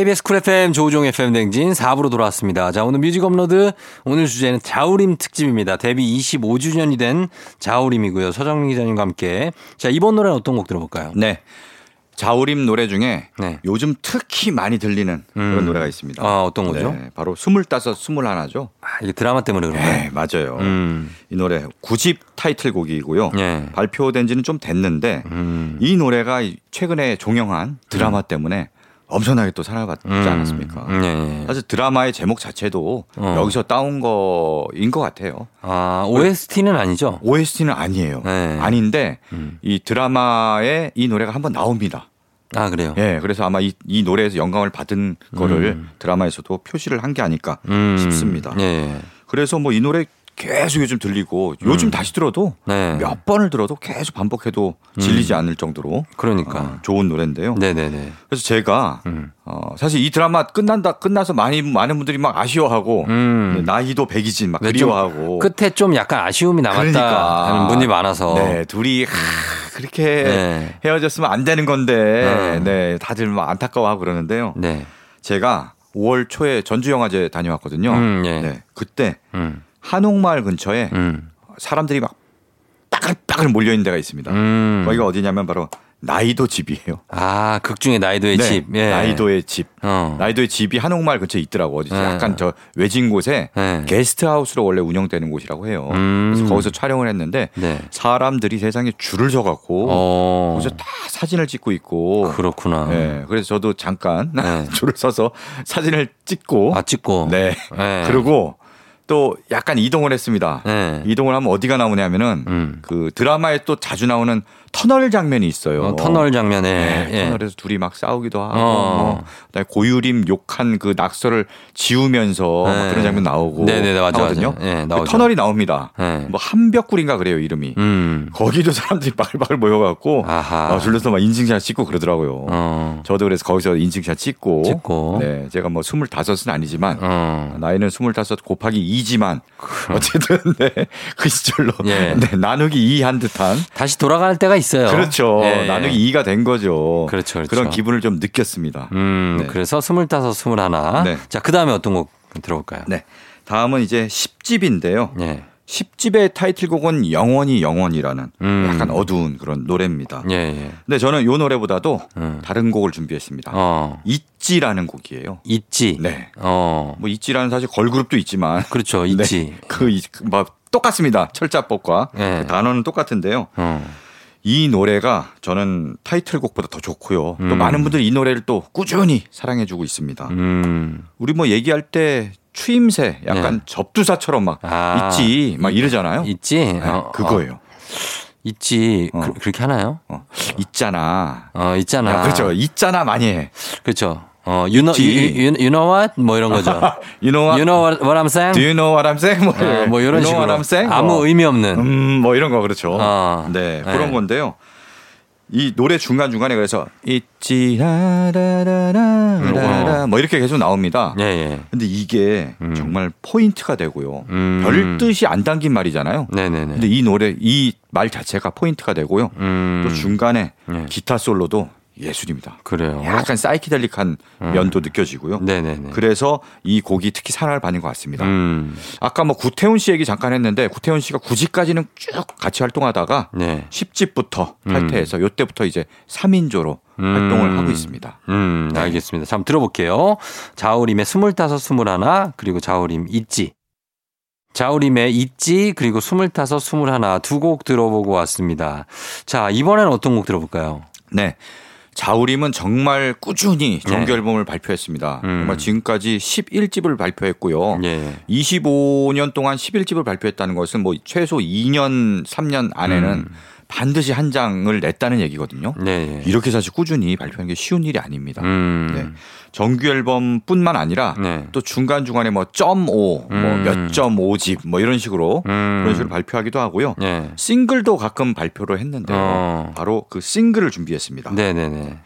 KBS Cool FM 조우종 FM 대행진 4부로 돌아왔습니다. 자, 오늘 뮤직 업로드 오늘 주제는 자우림 특집입니다. 데뷔 25주년이 된 자우림이고요. 서정민 기자님과 함께. 자, 이번 노래는 어떤 곡 들어볼까요? 네. 자우림 노래 중에 네. 요즘 특히 많이 들리는 그런 음. 노래가 있습니다. 아, 어떤 거죠? 네, 바로 스물다섯, 스물하나죠. 아, 이게 드라마 때문에 그런가요? 네, 맞아요. 음. 이 노래 9집 타이틀곡이고요. 예. 발표된 지는 좀 됐는데 음. 이 노래가 최근에 종영한 드라마 때문에 엄청나게 또 받지 음. 않았습니까? 음, 예, 예. 사실 드라마의 제목 자체도 어. 여기서 따온 거인 것 같아요. 아, OST는 아니죠? OST는 아니에요. 네. 아닌데 음. 이 드라마에 이 노래가 한번 나옵니다. 아, 그래요? 예, 그래서 아마 이, 이 노래에서 영감을 받은 거를 음. 드라마에서도 표시를 한 게 아닐까 음. 싶습니다. 예, 예. 그래서 뭐 이 노래 계속 요즘 들리고 요즘 음. 다시 들어도 네. 몇 번을 들어도 계속 반복해도 질리지 않을 정도로 그러니까. 어, 좋은 노래인데요. 네네네. 그래서 제가 음. 어, 사실 이 드라마 끝난다 끝나서 많이 많은 분들이 막 아쉬워하고 음. 네, 나이도 백이진 막 네, 좀 그리워하고 끝에 좀 약간 아쉬움이 남았다 그러니까. 하는 분이 많아서. 네, 둘이 하, 그렇게 네. 헤어졌으면 안 되는 건데 음. 네, 다들 막 안타까워하고 그러는데요. 네. 제가 5월 초에 전주 영화제 다녀왔거든요. 음, 예. 네, 그때 음. 한옥마을 근처에 음. 사람들이 막 빠글빠글 몰려 있는 데가 있습니다. 음. 거기가 어디냐면 바로 나이도 집이에요. 아, 극 중에 나이도의 네, 집. 예. 나이도의 집. 어. 나이도의 집이 한옥마을 근처에 있더라고. 어디 네. 약간 저 외진 곳에 네. 게스트하우스로 원래 운영되는 곳이라고 해요. 음. 그래서 거기서 촬영을 했는데 네. 사람들이 세상에 줄을 서갖고 어. 거기서 다 사진을 찍고 있고. 그렇구나. 네, 그래서 저도 잠깐 네. 줄을 서서 사진을 찍고. 아, 찍고. 네. 네. 그리고 또 약간 이동을 했습니다. 네. 이동을 하면 어디가 나오냐면은 음. 그 드라마에 또 자주 나오는 터널 장면이 있어요. 어, 터널 장면에. 네, 예. 터널에서 둘이 막 싸우기도 하고, 어. 뭐 고유림 욕한 그 낙서를 지우면서 막 네. 그런 장면 나오고 네네네, 맞아, 하거든요. 맞아. 예, 그. 터널이 나옵니다. 네. 뭐 한벽굴인가 그래요 이름이. 음. 거기도 사람들이 바글바글 모여갖고 아하. 어, 줄여서 막 인증샷 찍고 그러더라고요. 어. 저도 그래서 거기서 인증샷 찍고, 찍고. 네, 제가 뭐 스물다섯은 아니지만 어. 나이는 스물다섯 곱하기 2지만 어쨌든 네, 그 시절로 예. 네, 나누기 2 한 듯한 다시 돌아갈 때가 있어요. 그렇죠. 예. 나누기 2가 된 거죠. 그렇죠, 그렇죠. 런 기분을 좀 느꼈습니다. 음, 네. 그래서 스물다섯, 스물하나. 네. 자, 그 다음에 어떤 곡 들어볼까요? 네. 다음은 이제 10집인데요. 예. 10집의 타이틀곡은 영원히 영원이라는 음. 약간 어두운 그런 노래입니다. 예, 예. 근데 저는 이 노래보다도 음. 다른 곡을 준비했습니다. 어. 있지라는 곡이에요. 있지. 네. 어. 뭐 있지라는 사실 걸그룹도 있지만 그렇죠. 있지. 네. 그, 이- 그, 뭐 똑같습니다. 철자법과 네. 그 단어는 똑같은데요. 어. 이 노래가 저는 타이틀곡보다 더 좋고요. 또 음. 많은 분들이 이 노래를 또 꾸준히 사랑해주고 있습니다. 음. 우리 뭐 얘기할 때 추임새 약간 네. 접두사처럼 막 아. 있지 막 이러잖아요. 있지. 네, 어, 그거예요. 어. 있지. 어. 그, 그렇게 하나요? 어, 있잖아. 어, 있잖아. 야, 그렇죠. 있잖아 많이 해. 그렇죠. 어, you know, 있지. you, you, know what? 뭐 이런 거죠. You know what? You know what, what I'm saying? Do you know what I'm saying? 뭐, 어, 뭐 이런 you know 식으로. what I'm saying? 아무 뭐. 의미 없는. 음, 뭐 이런 거 그렇죠. 어. 네, 네. 그런 건데요. 이 노래 중간 중간에 그래서 있지 라라라라라 뭐 이렇게 계속 나옵니다. 예, 예. 근데 이게 음. 정말 포인트가 되고요. 음. 별 뜻이 안 담긴 말이잖아요. 네네네. 근데 이 노래 이 말 자체가 포인트가 되고요. 음. 또 중간에 네. 기타 솔로도 예술입니다. 그래요. 약간 사이키델릭한 면도 느껴지고요. 음. 네네네. 그래서 이 곡이 특히 사랑을 받는 것 같습니다. 음. 아까 뭐 구태훈 씨 얘기 잠깐 했는데 구태훈 씨가 9집까지는 쭉 같이 활동하다가 네. 10집부터 음. 탈퇴해서 요때부터 이제 3인조로 활동을 하고 있습니다. 음, 알겠습니다. 자, 한번 들어볼게요. 자우림의 스물다섯, 스물하나, 그리고 자우림 있지. 자우림의 있지, 그리고 스물다섯, 스물하나 두곡 들어보고 왔습니다. 자, 이번에는 어떤 곡 들어볼까요? 네. 자우림은 정말 꾸준히 정규 네. 앨범을 발표했습니다. 음. 정말 지금까지 11집을 발표했고요. 예. 25년 동안 11집을 발표했다는 것은 뭐 최소 2년, 3년 안에는 음. 반드시 한 장을 냈다는 얘기거든요. 네. 이렇게 사실 꾸준히 발표하는 게 쉬운 일이 아닙니다. 음. 네. 정규 앨범뿐만 아니라 네. 또 중간 중간에 뭐점 오, 음. 뭐몇 점 오집 뭐 이런 식으로 음. 그런 식으로 발표하기도 하고요. 예. 싱글도 가끔 발표를 했는데요. 어. 바로 그 싱글을 준비했습니다. 네네네.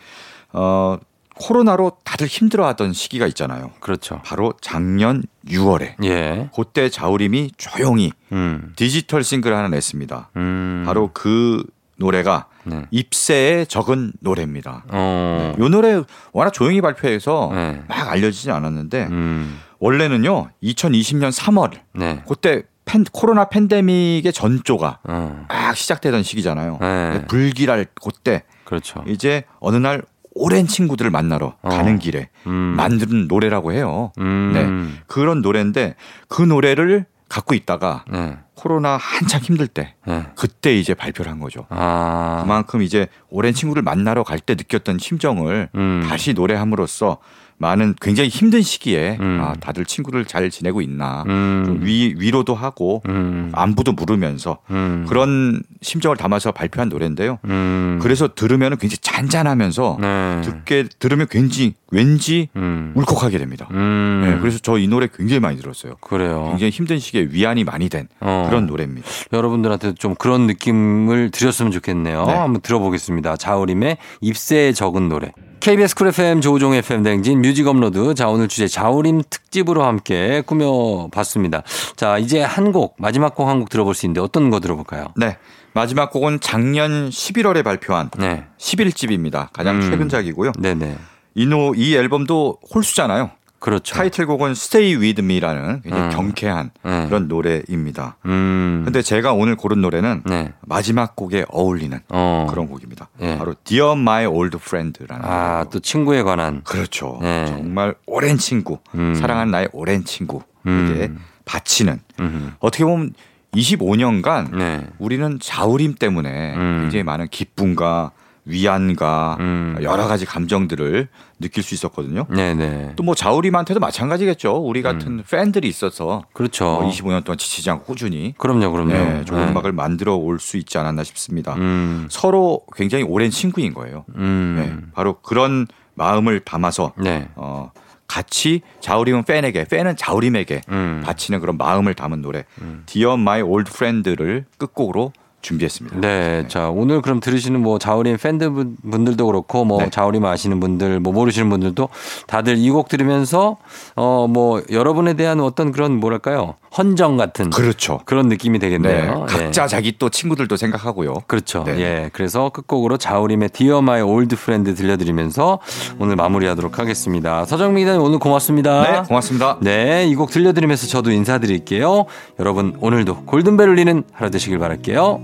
어, 코로나로 다들 힘들어하던 시기가 있잖아요. 그렇죠. 바로 작년 6월에 예. 그때 자우림이 조용히 음. 디지털 싱글을 하나 냈습니다. 음. 바로 그 노래가 네. 입새에 적은 노래입니다. 어. 이 노래 워낙 조용히 발표해서 네. 막 알려지지 않았는데 음. 원래는요 2020년 3월 네. 그때 팬, 코로나 팬데믹의 전조가 어. 막 시작되던 시기잖아요. 네. 불길할 그때 그렇죠. 이제 어느 날 오랜 친구들을 만나러 어. 가는 길에 음. 만든 노래라고 해요. 음. 네. 그런 노래인데 그 노래를 갖고 있다가 네. 코로나 한창 힘들 때 네. 그때 이제 발표를 한 거죠. 아. 그만큼 이제 오랜 친구를 만나러 갈 때 느꼈던 심정을 음. 다시 노래함으로써 많은 굉장히 힘든 시기에 음. 아, 다들 친구들 잘 지내고 있나 음. 좀 위, 위로도 하고 음. 안부도 물으면서 음. 그런 심정을 담아서 발표한 노래인데요. 음. 그래서 들으면 굉장히 잔잔하면서 네. 듣게 들으면 왠지 왠지 음. 울컥하게 됩니다. 음. 네, 그래서 저 이 노래 굉장히 많이 들었어요. 그래요. 굉장히 힘든 시기에 위안이 많이 된 어. 그런 노래입니다. 여러분들한테 좀 그런 느낌을 드렸으면 좋겠네요. 네. 한번 들어보겠습니다. 자우림의 잎새에 적은 노래. KBS Cool FM 조우종 FM 대행진 뮤직 업로드. 자, 오늘 주제 자우림 특집으로 함께 꾸며봤습니다. 자, 이제 한 곡, 마지막 곡 한 곡 들어볼 수 있는데 어떤 거 들어볼까요? 네. 마지막 곡은 작년 11월에 발표한 네. 11집입니다. 가장 음. 최근작이고요. 네네. 이, 노, 이 앨범도 홀수잖아요. 그렇죠. 타이틀곡은 Stay With Me라는 굉장히 음. 경쾌한 네. 그런 노래입니다. 음. 근데 제가 오늘 고른 노래는 네. 마지막 곡에 어울리는 어. 그런 곡입니다. 예. 바로 Dear My Old Friend라는 아. 또 친구에 관한. 그렇죠. 네. 정말 오랜 친구, 음. 사랑하는 나의 오랜 친구에게 음. 바치는 음. 어떻게 보면 25년간 네. 우리는 자우림 때문에 음. 굉장히 많은 기쁨과 위안과 음. 여러 가지 감정들을 느낄 수 있었거든요. 네네. 또 뭐 자우림한테도 마찬가지겠죠. 우리 같은 팬들이 있어서 음. 그렇죠. 뭐 25년 동안 지치지 않고 꾸준히 그럼요, 그럼요. 네, 좋은 네. 음악을 만들어 올 수 있지 않았나 싶습니다. 음. 서로 굉장히 오랜 친구인 거예요. 음. 네, 바로 그런 마음을 담아서 네. 어, 같이 자우림은 팬에게, 팬은 자우림에게 음. 바치는 그런 마음을 담은 노래 Dear My Old Friend를 끝곡으로 준비했습니다. 네, 자 오늘 그럼 들으시는 뭐 자우림 팬들 분- 분들도 그렇고 뭐 네. 자우림 아시는 분들 뭐 모르시는 분들도 다들 이 곡 들으면서 어 뭐 여러분에 대한 어떤 그런 뭐랄까요 헌정 같은 그렇죠. 그런 느낌이 네, 되겠네요. 예. 각자 자기 또 친구들도 생각하고요. 그렇죠. 네. 예. 그래서 끝곡으로 자우림의 Dear My Old Friend 들려드리면서 오늘 마무리하도록 하겠습니다. 서정민 기자님 오늘 고맙습니다. 네, 고맙습니다. 네, 이 곡 들려드리면서 저도 인사드릴게요. 여러분 오늘도 골든벨 울리는 하루 되시길 바랄게요.